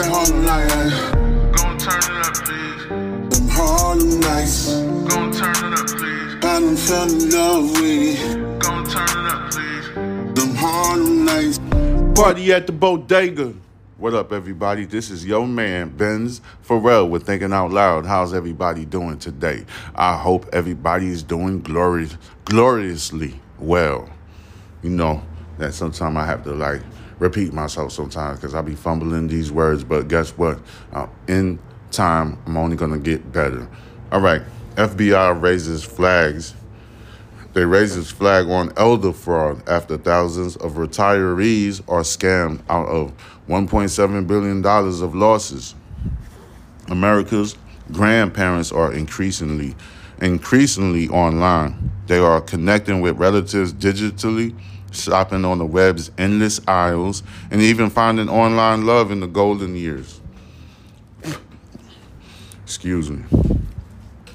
that Harlem night. Gon' turn it up, please. Them Harlem nights. Gon' turn it up, please. I done fell in love with it. Gon' turn it up, please. Them Harlem nights. Party at the bodega. What up, everybody? This is your man, Benz Pharrell, with Thinking Out Loud. How's everybody doing today? I hope everybody is doing glorious, gloriously well. You know that sometimes I have to like repeat myself sometimes because I be fumbling these words, but guess what? Uh, in time, I'm only gonna get better. All right, FBI raises flags they raised its flag on elder fraud after thousands of retirees are scammed out of $1.7 billion of losses. America's grandparents are increasingly increasingly online. They are connecting with relatives digitally, shopping on the web's endless aisles, and even finding online love in the golden years. Excuse me.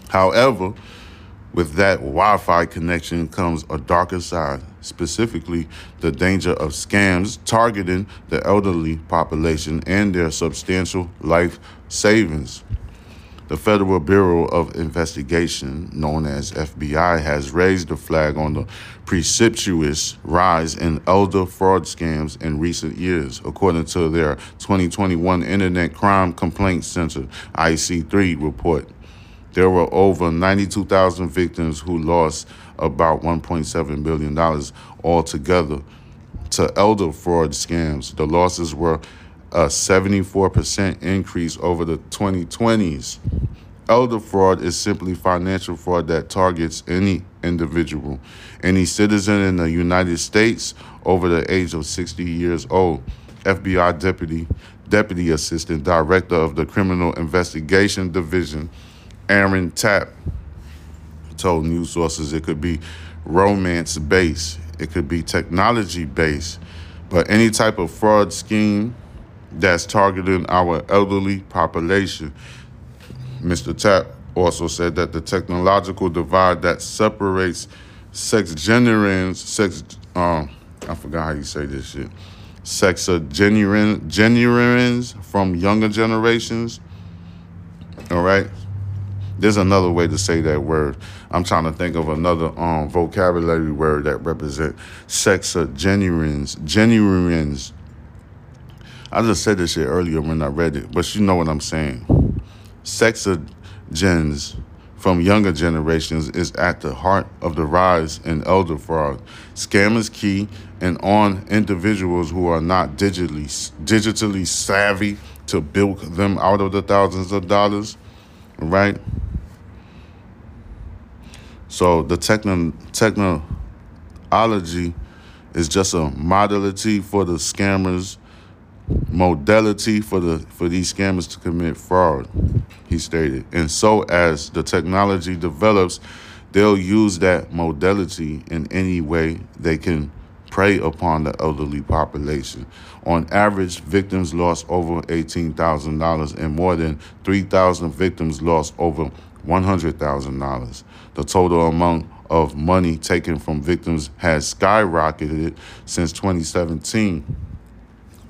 However, with that Wi Fi connection comes a darker side, specifically the danger of scams targeting the elderly population and their substantial life savings. The Federal Bureau of Investigation, known as FBI, has raised the flag on the precipitous rise in elder fraud scams in recent years, according to their 2021 Internet Crime Complaint Center IC3 report. There were over 92,000 victims who lost about $1.7 billion altogether to elder fraud scams. The losses were a 74% increase over the 2020s. Elder fraud is simply financial fraud that targets any individual, any citizen in the United States over the age of 60 years old. FBI Deputy Deputy Assistant Director of the Criminal Investigation Division Aaron Tapp told news sources it could be romance based, it could be technology based, but any type of fraud scheme that's targeting our elderly population. Mr. Tapp also said that the technological divide that separates sex, sexagenarians, sex, um, I forgot how you say this shit, sexagenarians from younger generations, all right, there's another way to say that word. I'm trying to think of another um, vocabulary word that represent sexagenarians. Genuines. I just said this shit earlier when I read it, but you know what I'm saying. Sexagens from younger generations is at the heart of the rise in elder fraud. Scammers key and on individuals who are not digitally digitally savvy to bilk them out of the thousands of dollars, right? So the techno technology is just a modality for the scammers, modality for the for these scammers to commit fraud, he stated. And so as the technology develops, they'll use that modality in any way they can prey upon the elderly population. On average, victims lost over $18,000 and more than 3,000 victims lost over $100,000. The total amount of money taken from victims has skyrocketed since 2017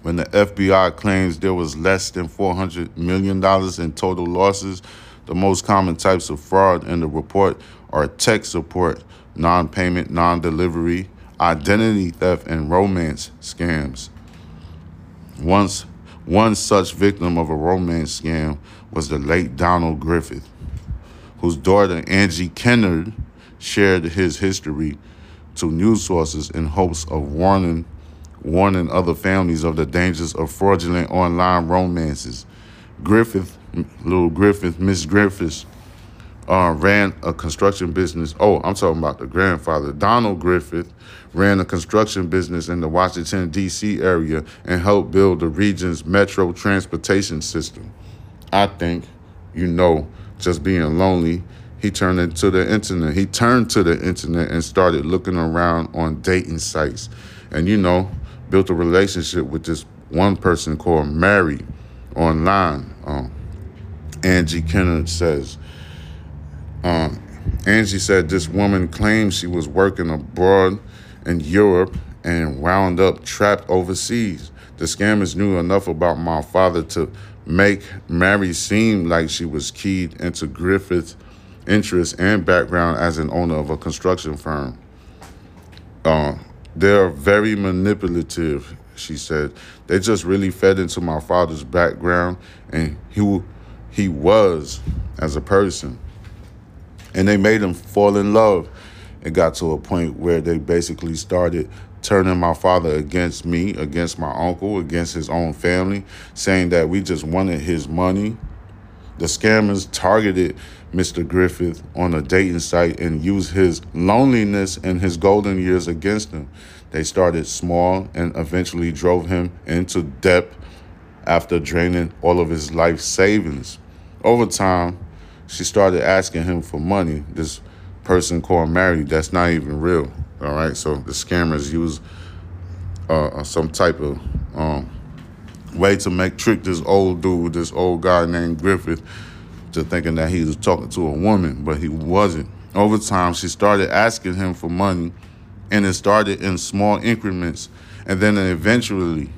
when the FBI claims there was less than $400 million in total losses. The most common types of fraud in the report are tech support, non payment, non delivery, identity theft, and romance scams. Once, one such victim of a romance scam was the late Donald Griffith whose daughter Angie Kennard shared his history to news sources in hopes of warning warning other families of the dangers of fraudulent online romances. Griffith, little Griffith, Miss Griffith, uh, ran a construction business. Oh, I'm talking about the grandfather. Donald Griffith ran a construction business in the Washington, D.C. area and helped build the region's metro transportation system. I think you know just being lonely, he turned into the internet. He turned to the internet and started looking around on dating sites. And, you know, built a relationship with this one person called Mary online. Um, Angie Kennard says, um, Angie said this woman claimed she was working abroad in Europe and wound up trapped overseas. The scammers knew enough about my father to make Mary seem like she was keyed into Griffith's interest and background as an owner of a construction firm. Uh, they're very manipulative, she said. They just really fed into my father's background and who he was as a person. And they made him fall in love. It got to a point where they basically started turning my father against me, against my uncle, against his own family, saying that we just wanted his money. The scammers targeted Mr. Griffith on a dating site and used his loneliness and his golden years against him. They started small and eventually drove him into debt after draining all of his life savings. Over time, she started asking him for money. This person called Mary, that's not even real. All right, so the scammers use uh, some type of um, way to make trick this old dude, this old guy named Griffith, to thinking that he was talking to a woman, but he wasn't. Over time, she started asking him for money, and it started in small increments, and then eventually,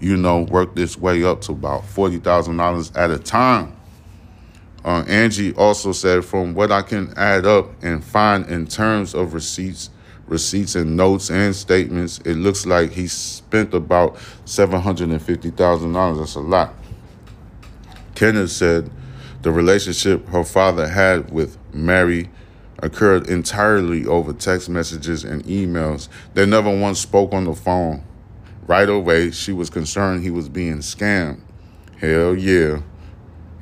you know, worked its way up to about forty thousand dollars at a time. Uh, Angie also said, from what I can add up and find in terms of receipts, receipts and notes and statements, it looks like he spent about seven hundred and fifty thousand dollars. That's a lot. Kennard said the relationship her father had with Mary occurred entirely over text messages and emails. They never once spoke on the phone. Right away, she was concerned he was being scammed. Hell yeah.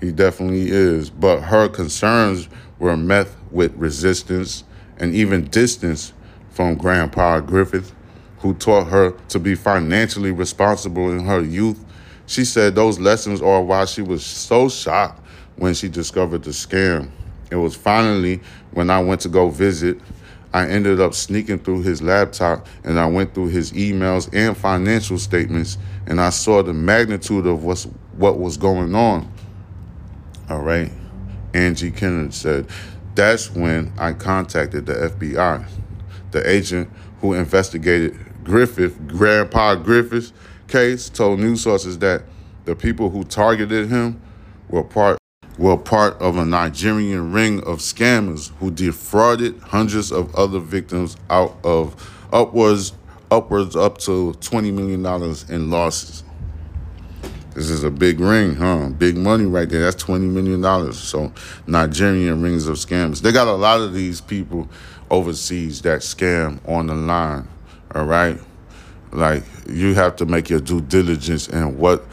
He definitely is. But her concerns were met with resistance and even distance from Grandpa Griffith, who taught her to be financially responsible in her youth. She said those lessons are why she was so shocked when she discovered the scam. It was finally when I went to go visit. I ended up sneaking through his laptop and I went through his emails and financial statements and I saw the magnitude of what's, what was going on. All right. Angie Kennard said, That's when I contacted the FBI. The agent who investigated Griffith, Grandpa Griffith's case, told news sources that the people who targeted him were part were part of a Nigerian ring of scammers who defrauded hundreds of other victims out of upwards upwards up to twenty million dollars in losses. This is a big ring, huh? Big money right there. That's $20 million. So, Nigerian rings of scams. They got a lot of these people overseas that scam on the line, all right? Like, you have to make your due diligence and what,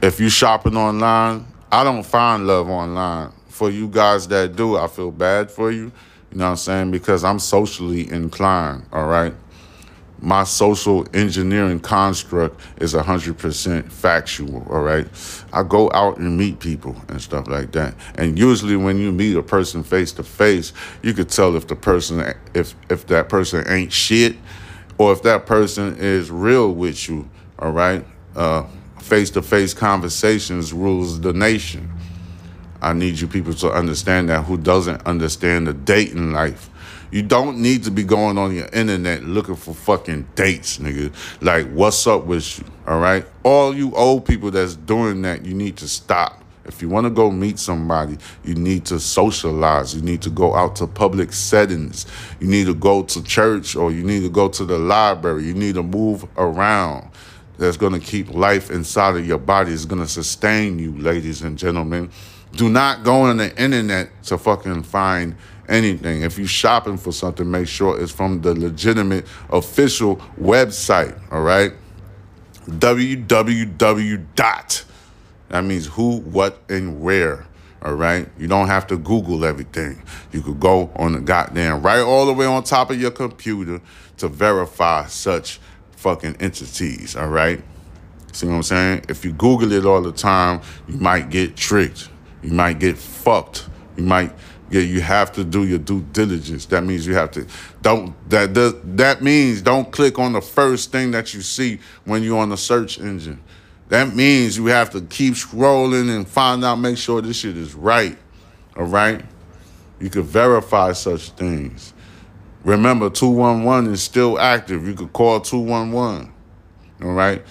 if you shopping online, I don't find love online. For you guys that do, I feel bad for you. You know what I'm saying? Because I'm socially inclined, all right? my social engineering construct is 100% factual, all right? I go out and meet people and stuff like that. And usually when you meet a person face to face, you could tell if the person if if that person ain't shit or if that person is real with you, all right? Uh face-to-face conversations rules the nation. I need you people to understand that who doesn't understand the dating life you don't need to be going on your internet looking for fucking dates, nigga. Like, what's up with you? All right? All you old people that's doing that, you need to stop. If you want to go meet somebody, you need to socialize. You need to go out to public settings. You need to go to church or you need to go to the library. You need to move around. That's going to keep life inside of your body. is going to sustain you, ladies and gentlemen. Do not go on the internet to fucking find anything. If you're shopping for something, make sure it's from the legitimate official website, all right? www. dot. That means who, what, and where. All right. You don't have to Google everything. You could go on the goddamn right all the way on top of your computer to verify such fucking entities. All right. See what I'm saying? If you Google it all the time, you might get tricked. You might get fucked. You might yeah, you have to do your due diligence. That means you have to don't that does that means don't click on the first thing that you see when you're on the search engine. That means you have to keep scrolling and find out, make sure this shit is right. All right? You could verify such things. Remember, 211 is still active. You could call 211. All right?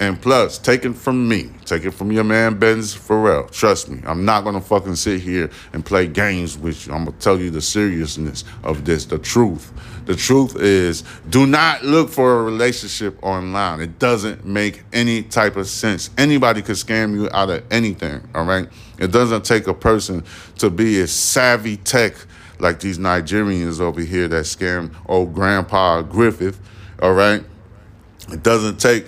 And plus, take it from me, take it from your man Benz Pharrell. Trust me, I'm not gonna fucking sit here and play games with you. I'm gonna tell you the seriousness of this, the truth. The truth is, do not look for a relationship online. It doesn't make any type of sense. Anybody could scam you out of anything, all right? It doesn't take a person to be a savvy tech like these Nigerians over here that scam old grandpa Griffith, all right? It doesn't take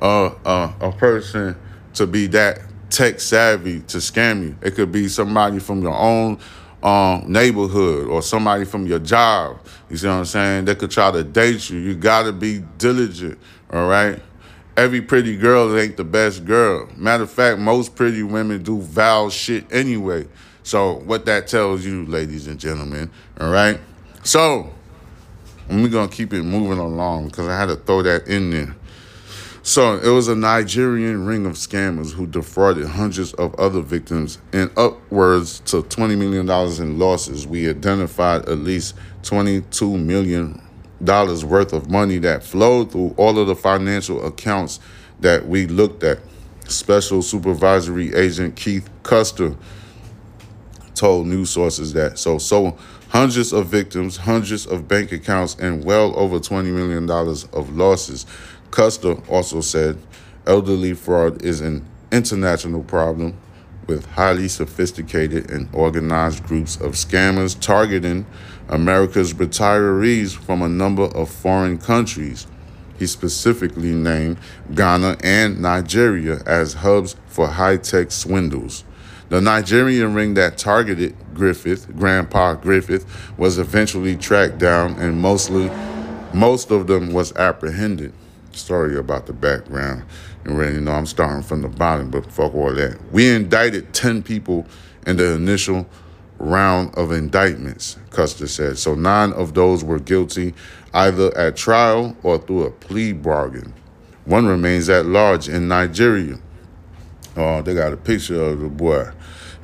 uh, uh, a person to be that tech savvy to scam you. It could be somebody from your own um, neighborhood or somebody from your job. You see what I'm saying? They could try to date you. You got to be diligent, all right? Every pretty girl ain't the best girl. Matter of fact, most pretty women do foul shit anyway. So, what that tells you, ladies and gentlemen, all right? So, we're going to keep it moving along because I had to throw that in there. So it was a Nigerian ring of scammers who defrauded hundreds of other victims and upwards to $20 million in losses. We identified at least $22 million worth of money that flowed through all of the financial accounts that we looked at. Special Supervisory Agent Keith Custer told news sources that. So, so hundreds of victims, hundreds of bank accounts, and well over $20 million of losses. Custer also said elderly fraud is an international problem with highly sophisticated and organized groups of scammers targeting America's retirees from a number of foreign countries. He specifically named Ghana and Nigeria as hubs for high tech swindles. The Nigerian ring that targeted Griffith, Grandpa Griffith, was eventually tracked down and mostly most of them was apprehended. Sorry about the background. You really know I'm starting from the bottom, but fuck all that. We indicted 10 people in the initial round of indictments, Custer said. So nine of those were guilty either at trial or through a plea bargain. One remains at large in Nigeria. Oh, they got a picture of the boy.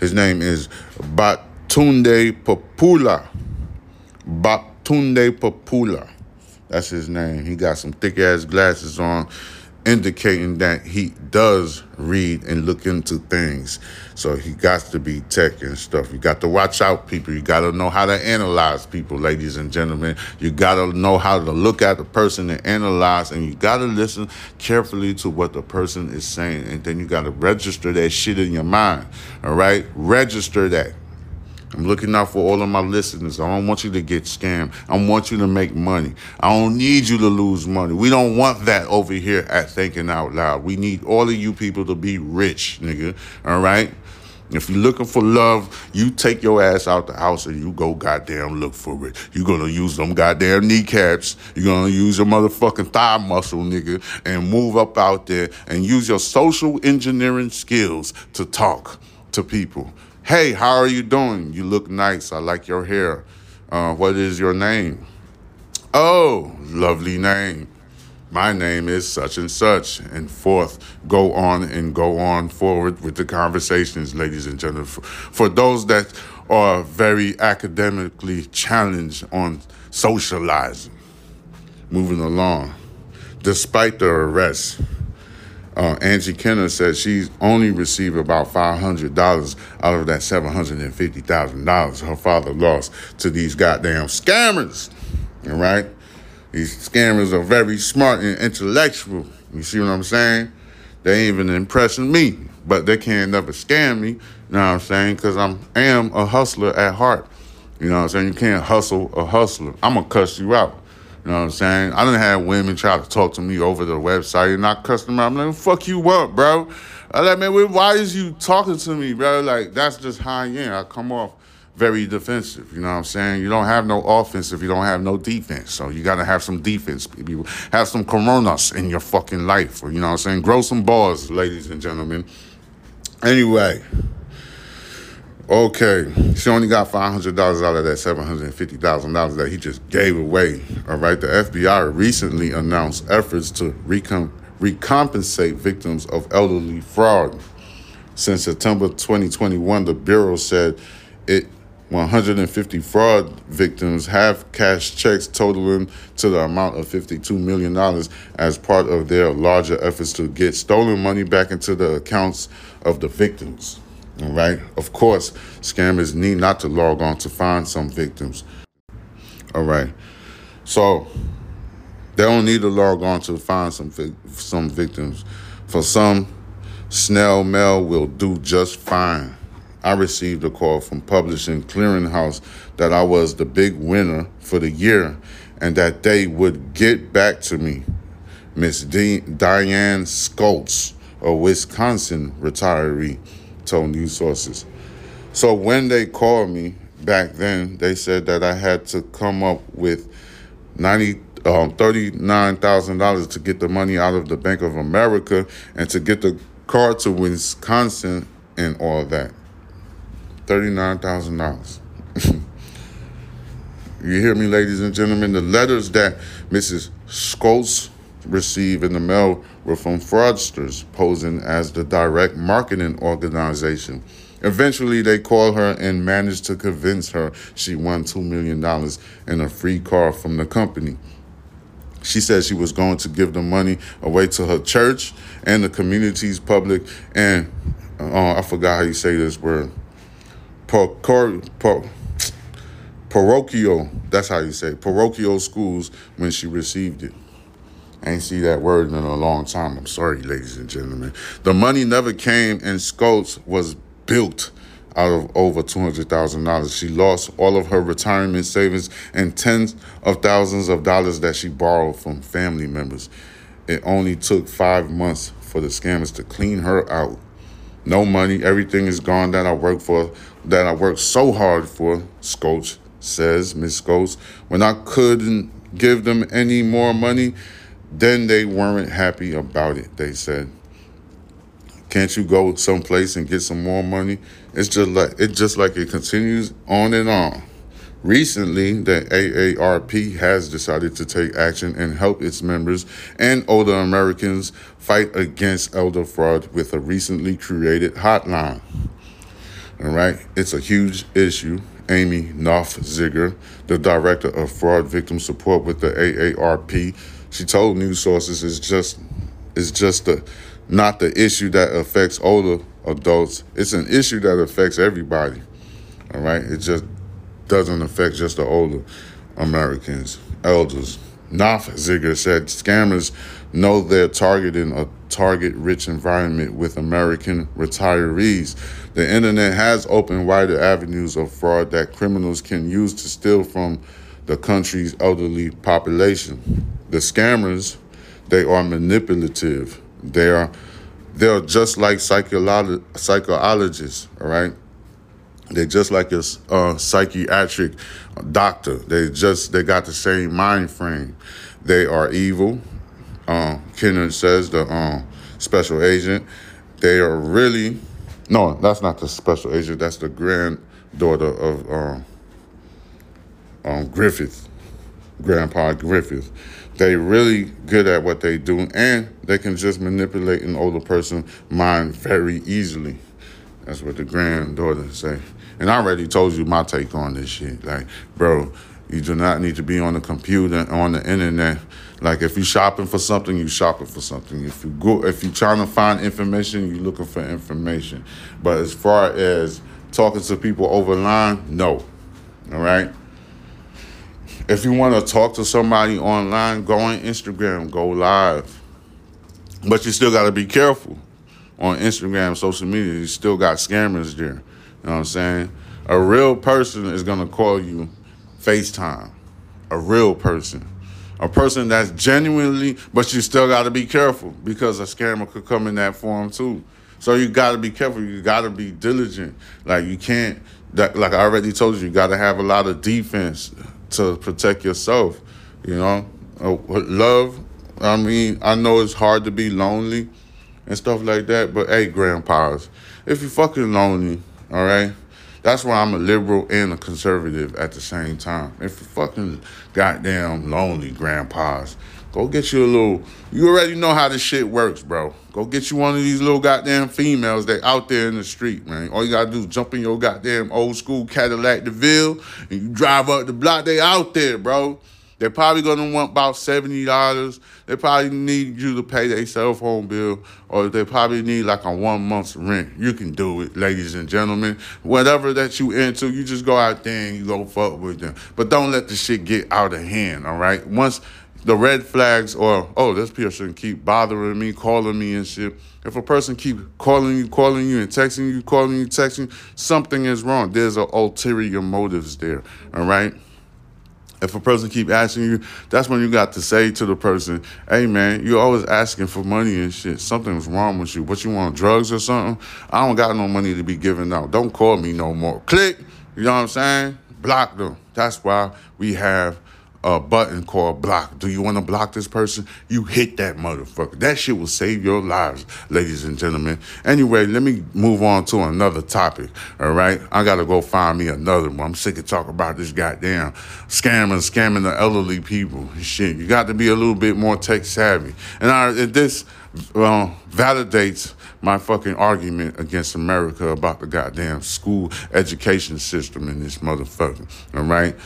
His name is Batunde Popula. Batunde Popula. That's his name. He got some thick ass glasses on, indicating that he does read and look into things. So he got to be tech and stuff. You got to watch out, people. You got to know how to analyze people, ladies and gentlemen. You got to know how to look at the person and analyze, and you got to listen carefully to what the person is saying. And then you got to register that shit in your mind. All right? Register that. I'm looking out for all of my listeners. I don't want you to get scammed. I want you to make money. I don't need you to lose money. We don't want that over here at Thinking Out Loud. We need all of you people to be rich, nigga. All right? If you're looking for love, you take your ass out the house and you go goddamn look for it. You're gonna use them goddamn kneecaps. You're gonna use your motherfucking thigh muscle, nigga, and move up out there and use your social engineering skills to talk to people. Hey, how are you doing? You look nice. I like your hair. Uh, what is your name? Oh, lovely name. My name is such and such. And forth, go on and go on forward with the conversations, ladies and gentlemen. For, for those that are very academically challenged on socializing, moving along, despite the arrest. Uh, Angie Kennard said she's only received about $500 out of that $750,000 her father lost to these goddamn scammers. All right? These scammers are very smart and intellectual. You see what I'm saying? They ain't even impressing me, but they can't never scam me. You know what I'm saying? Because I am a hustler at heart. You know what I'm saying? You can't hustle a hustler. I'm going to cuss you out. You know what I'm saying? I didn't have women try to talk to me over the website and not out. I'm like, fuck you up, bro. I like, man, why is you talking to me, bro? Like, that's just how I am. I come off very defensive. You know what I'm saying? You don't have no offense if you don't have no defense. So you got to have some defense. You have some coronas in your fucking life. You know what I'm saying? Grow some balls, ladies and gentlemen. Anyway. Okay, she only got five hundred dollars out of that seven hundred and fifty thousand dollars that he just gave away. All right, the FBI recently announced efforts to recom- recompensate victims of elderly fraud. Since September 2021, the bureau said it 150 fraud victims have cash checks totaling to the amount of $52 million as part of their larger efforts to get stolen money back into the accounts of the victims. All right. Of course, scammers need not to log on to find some victims. All right. So they don't need to log on to find some some victims. For some, snail mail will do just fine. I received a call from Publishing Clearinghouse that I was the big winner for the year and that they would get back to me. Miss D- Diane Scholz, a Wisconsin retiree, told news sources. So when they called me back then, they said that I had to come up with 90 um, $39,000 to get the money out of the Bank of America and to get the car to Wisconsin and all that. $39,000. you hear me, ladies and gentlemen? The letters that Mrs. Scholz received in the mail were from fraudsters posing as the direct marketing organization. Eventually, they called her and managed to convince her she won $2 million and a free car from the company. She said she was going to give the money away to her church and the community's public and uh, I forgot how you say this word par, par, parochial, that's how you say it, parochial schools when she received it. I ain't see that word in a long time. I'm sorry, ladies and gentlemen. The money never came, and Scholz was built out of over $200,000. She lost all of her retirement savings and tens of thousands of dollars that she borrowed from family members. It only took five months for the scammers to clean her out. No money, everything is gone that I worked for that I worked so hard for, Scotch says, Miss Scotch. When I couldn't give them any more money, then they weren't happy about it, they said. Can't you go someplace and get some more money? It's just like it's just like it continues on and on. Recently, the AARP has decided to take action and help its members and older Americans fight against elder fraud with a recently created hotline. All right, it's a huge issue. Amy Nofziger, the director of fraud victim support with the AARP, she told news sources it's just it's just a, not the issue that affects older adults. It's an issue that affects everybody. All right, it just doesn't affect just the older Americans, elders. Nofziger said scammers know they're targeting a target rich environment with American retirees. The internet has opened wider avenues of fraud that criminals can use to steal from the country's elderly population. The scammers, they are manipulative. They are they're just like psycholo- psychologists, all right? They're just like a uh, psychiatric doctor. They just they got the same mind frame. They are evil. Um, Kennard says the um, special agent. They are really no, that's not the special agent. That's the granddaughter of um, um, Griffith, Grandpa Griffith. They really good at what they do, and they can just manipulate an older person's mind very easily. That's what the granddaughter say. And I already told you my take on this shit. Like, bro, you do not need to be on the computer, on the internet. Like if you're shopping for something, you're shopping for something. If you go, if you're trying to find information, you're looking for information. But as far as talking to people over line, no. All right. If you want to talk to somebody online, go on Instagram, go live. But you still got to be careful on Instagram, social media. You still got scammers there. You know what I'm saying? A real person is gonna call you FaceTime. A real person. A person that's genuinely, but you still got to be careful because a scammer could come in that form too. So you got to be careful. You got to be diligent. Like you can't, like I already told you, you got to have a lot of defense to protect yourself. You know, uh, love. I mean, I know it's hard to be lonely and stuff like that, but hey, grandpas, if you're fucking lonely, all right, that's why I'm a liberal and a conservative at the same time. If you fucking goddamn lonely grandpas, Go get you a little. You already know how this shit works, bro. Go get you one of these little goddamn females that out there in the street, man. All you gotta do is jump in your goddamn old school Cadillac DeVille and you drive up the block. They out there, bro. They're probably gonna want about seventy dollars. They probably need you to pay their cell phone bill, or they probably need like a one month's rent. You can do it, ladies and gentlemen. Whatever that you into, you just go out there and you go fuck with them. But don't let the shit get out of hand. All right. Once the red flags or oh this person keep bothering me calling me and shit. If a person keep calling you calling you and texting you calling you texting something is wrong. There's a ulterior motives there all right? If a person keep asking you that's when you got to say to the person hey man you're always asking for money and shit. Something's wrong with you. What you want drugs or something? I don't got no money to be giving out. Don't call me no more. Click you know what i'm saying? Block them. That's why we have a button called block. Do you want to block this person? You hit that motherfucker. That shit will save your lives, ladies and gentlemen. Anyway, let me move on to another topic. All right. I gotta go find me another one. I'm sick of talking about this goddamn scamming, scamming the elderly people. Shit. You got to be a little bit more tech savvy. And I, this uh, validates my fucking argument against America about the goddamn school education system in this motherfucker. All right.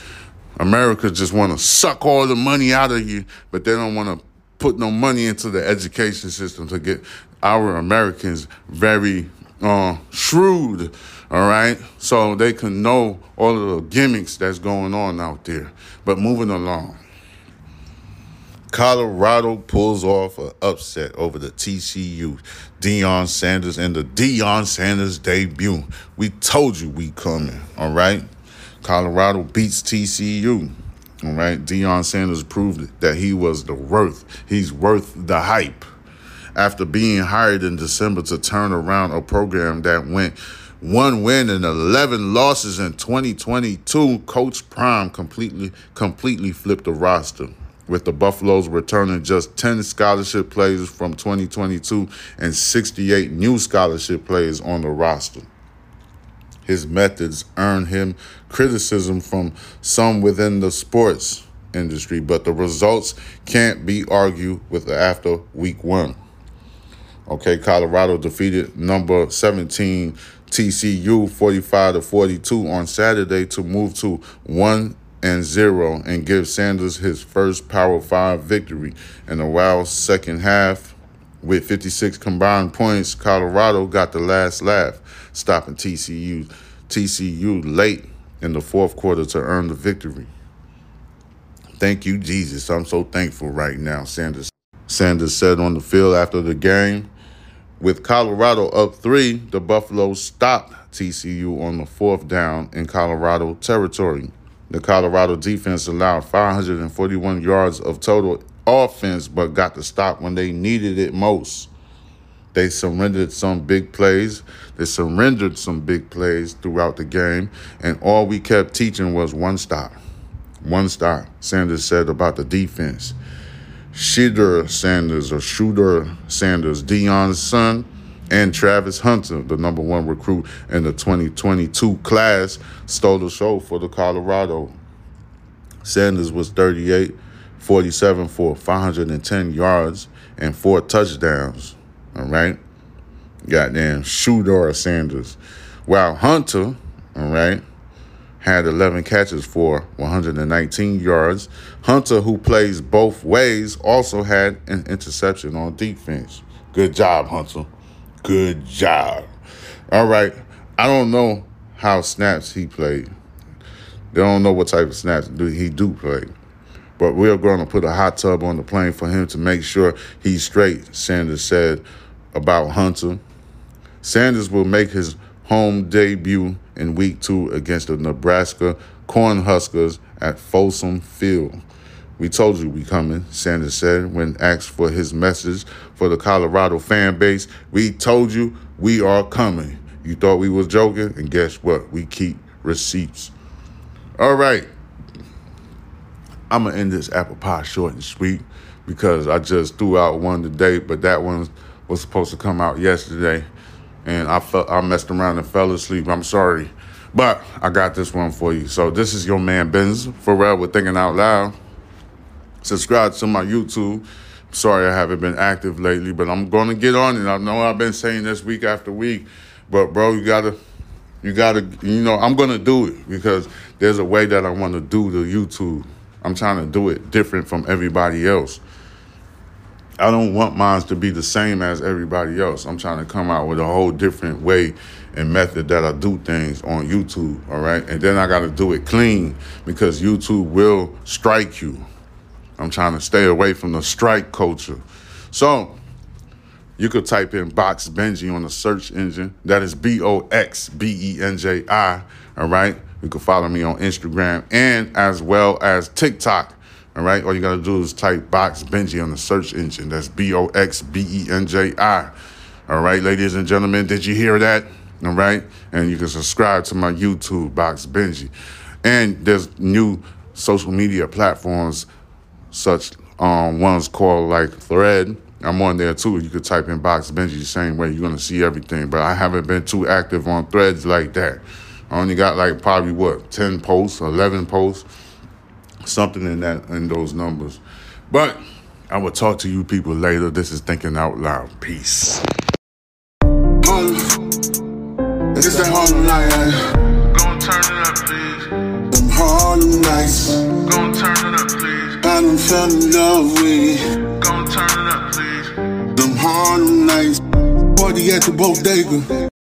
America just want to suck all the money out of you, but they don't want to put no money into the education system to get our Americans very uh, shrewd, all right? So they can know all of the gimmicks that's going on out there. But moving along. Colorado pulls off an upset over the TCU. Deion Sanders and the Deion Sanders debut. We told you we coming, all right? Colorado beats TCU. All right, Deion Sanders proved that he was the worth. He's worth the hype. After being hired in December to turn around a program that went one win and 11 losses in 2022, Coach Prime completely completely flipped the roster. With the Buffaloes returning just 10 scholarship players from 2022 and 68 new scholarship players on the roster. His methods earned him criticism from some within the sports industry, but the results can't be argued with after week one. Okay, Colorado defeated number 17 TCU 45 to 42 on Saturday to move to 1 and 0 and give Sanders his first Power 5 victory in a wild second half with 56 combined points. Colorado got the last laugh stopping TCU TCU late in the fourth quarter to earn the victory. Thank you, Jesus. I'm so thankful right now, Sanders. Sanders said on the field after the game. With Colorado up three, the Buffaloes stopped TCU on the fourth down in Colorado territory. The Colorado defense allowed 541 yards of total offense, but got the stop when they needed it most. They surrendered some big plays. They surrendered some big plays throughout the game, and all we kept teaching was one stop. One stop, Sanders said about the defense. Shedeur Sanders or Shooter Sanders, Deion's son, and Travis Hunter, the number one recruit in the 2022 class, stole the show for the Colorado. Sanders was 38, 47 for 510 yards and four touchdowns. All right. Goddamn Shedeur Sanders. While Hunter, all right, had 11 catches for 119 yards. Hunter, who plays both ways, also had an interception on defense. Good job, Hunter. Good job. All right. I don't know how snaps he played. They don't know what type of snaps he do play. But we're going to put a hot tub on the plane for him to make sure he's straight, Sanders said about Hunter. Sanders will make his home debut in week two against the Nebraska Cornhuskers at Folsom Field. We told you we coming, Sanders said when asked for his message for the Colorado fan base. We told you we are coming. You thought we was joking, and guess what? We keep receipts. All right. I'm gonna end this apple pie short and sweet because I just threw out one today, but that one was supposed to come out yesterday, and I felt I messed around and fell asleep. I'm sorry, but I got this one for you. So this is your man Benz Pharrell with Thinking Out Loud. Subscribe to my YouTube. Sorry I haven't been active lately, but I'm gonna get on it. I know I've been saying this week after week, but bro, you gotta, you gotta, you know, I'm gonna do it because there's a way that I want to do the YouTube. I'm trying to do it different from everybody else. I don't want mine to be the same as everybody else. I'm trying to come out with a whole different way and method that I do things on YouTube, all right? And then I got to do it clean because YouTube will strike you. I'm trying to stay away from the strike culture. So, you could type in Box Benji on the search engine. That is B O X B E N J I, all right? You can follow me on Instagram and as well as TikTok. All right, all you gotta do is type Box Benji on the search engine. That's B O X B E N J I. All right, ladies and gentlemen, did you hear that? All right, and you can subscribe to my YouTube, Box Benji. And there's new social media platforms, such um, ones called like Thread. I'm on there too. You could type in Box Benji the same way. You're gonna see everything. But I haven't been too active on Threads like that. I only got like probably what 10 posts, 11 posts something in that in those numbers. But I will talk to you people later. This is thinking out loud. Peace. Harlem. It's that Harlem night, eh? Gon' turn it up, please. Them Harlem nights. Gon' turn it up, please. I done fell in love with it. Gon' turn it up, please. Them Harlem nights. Party at the bodega.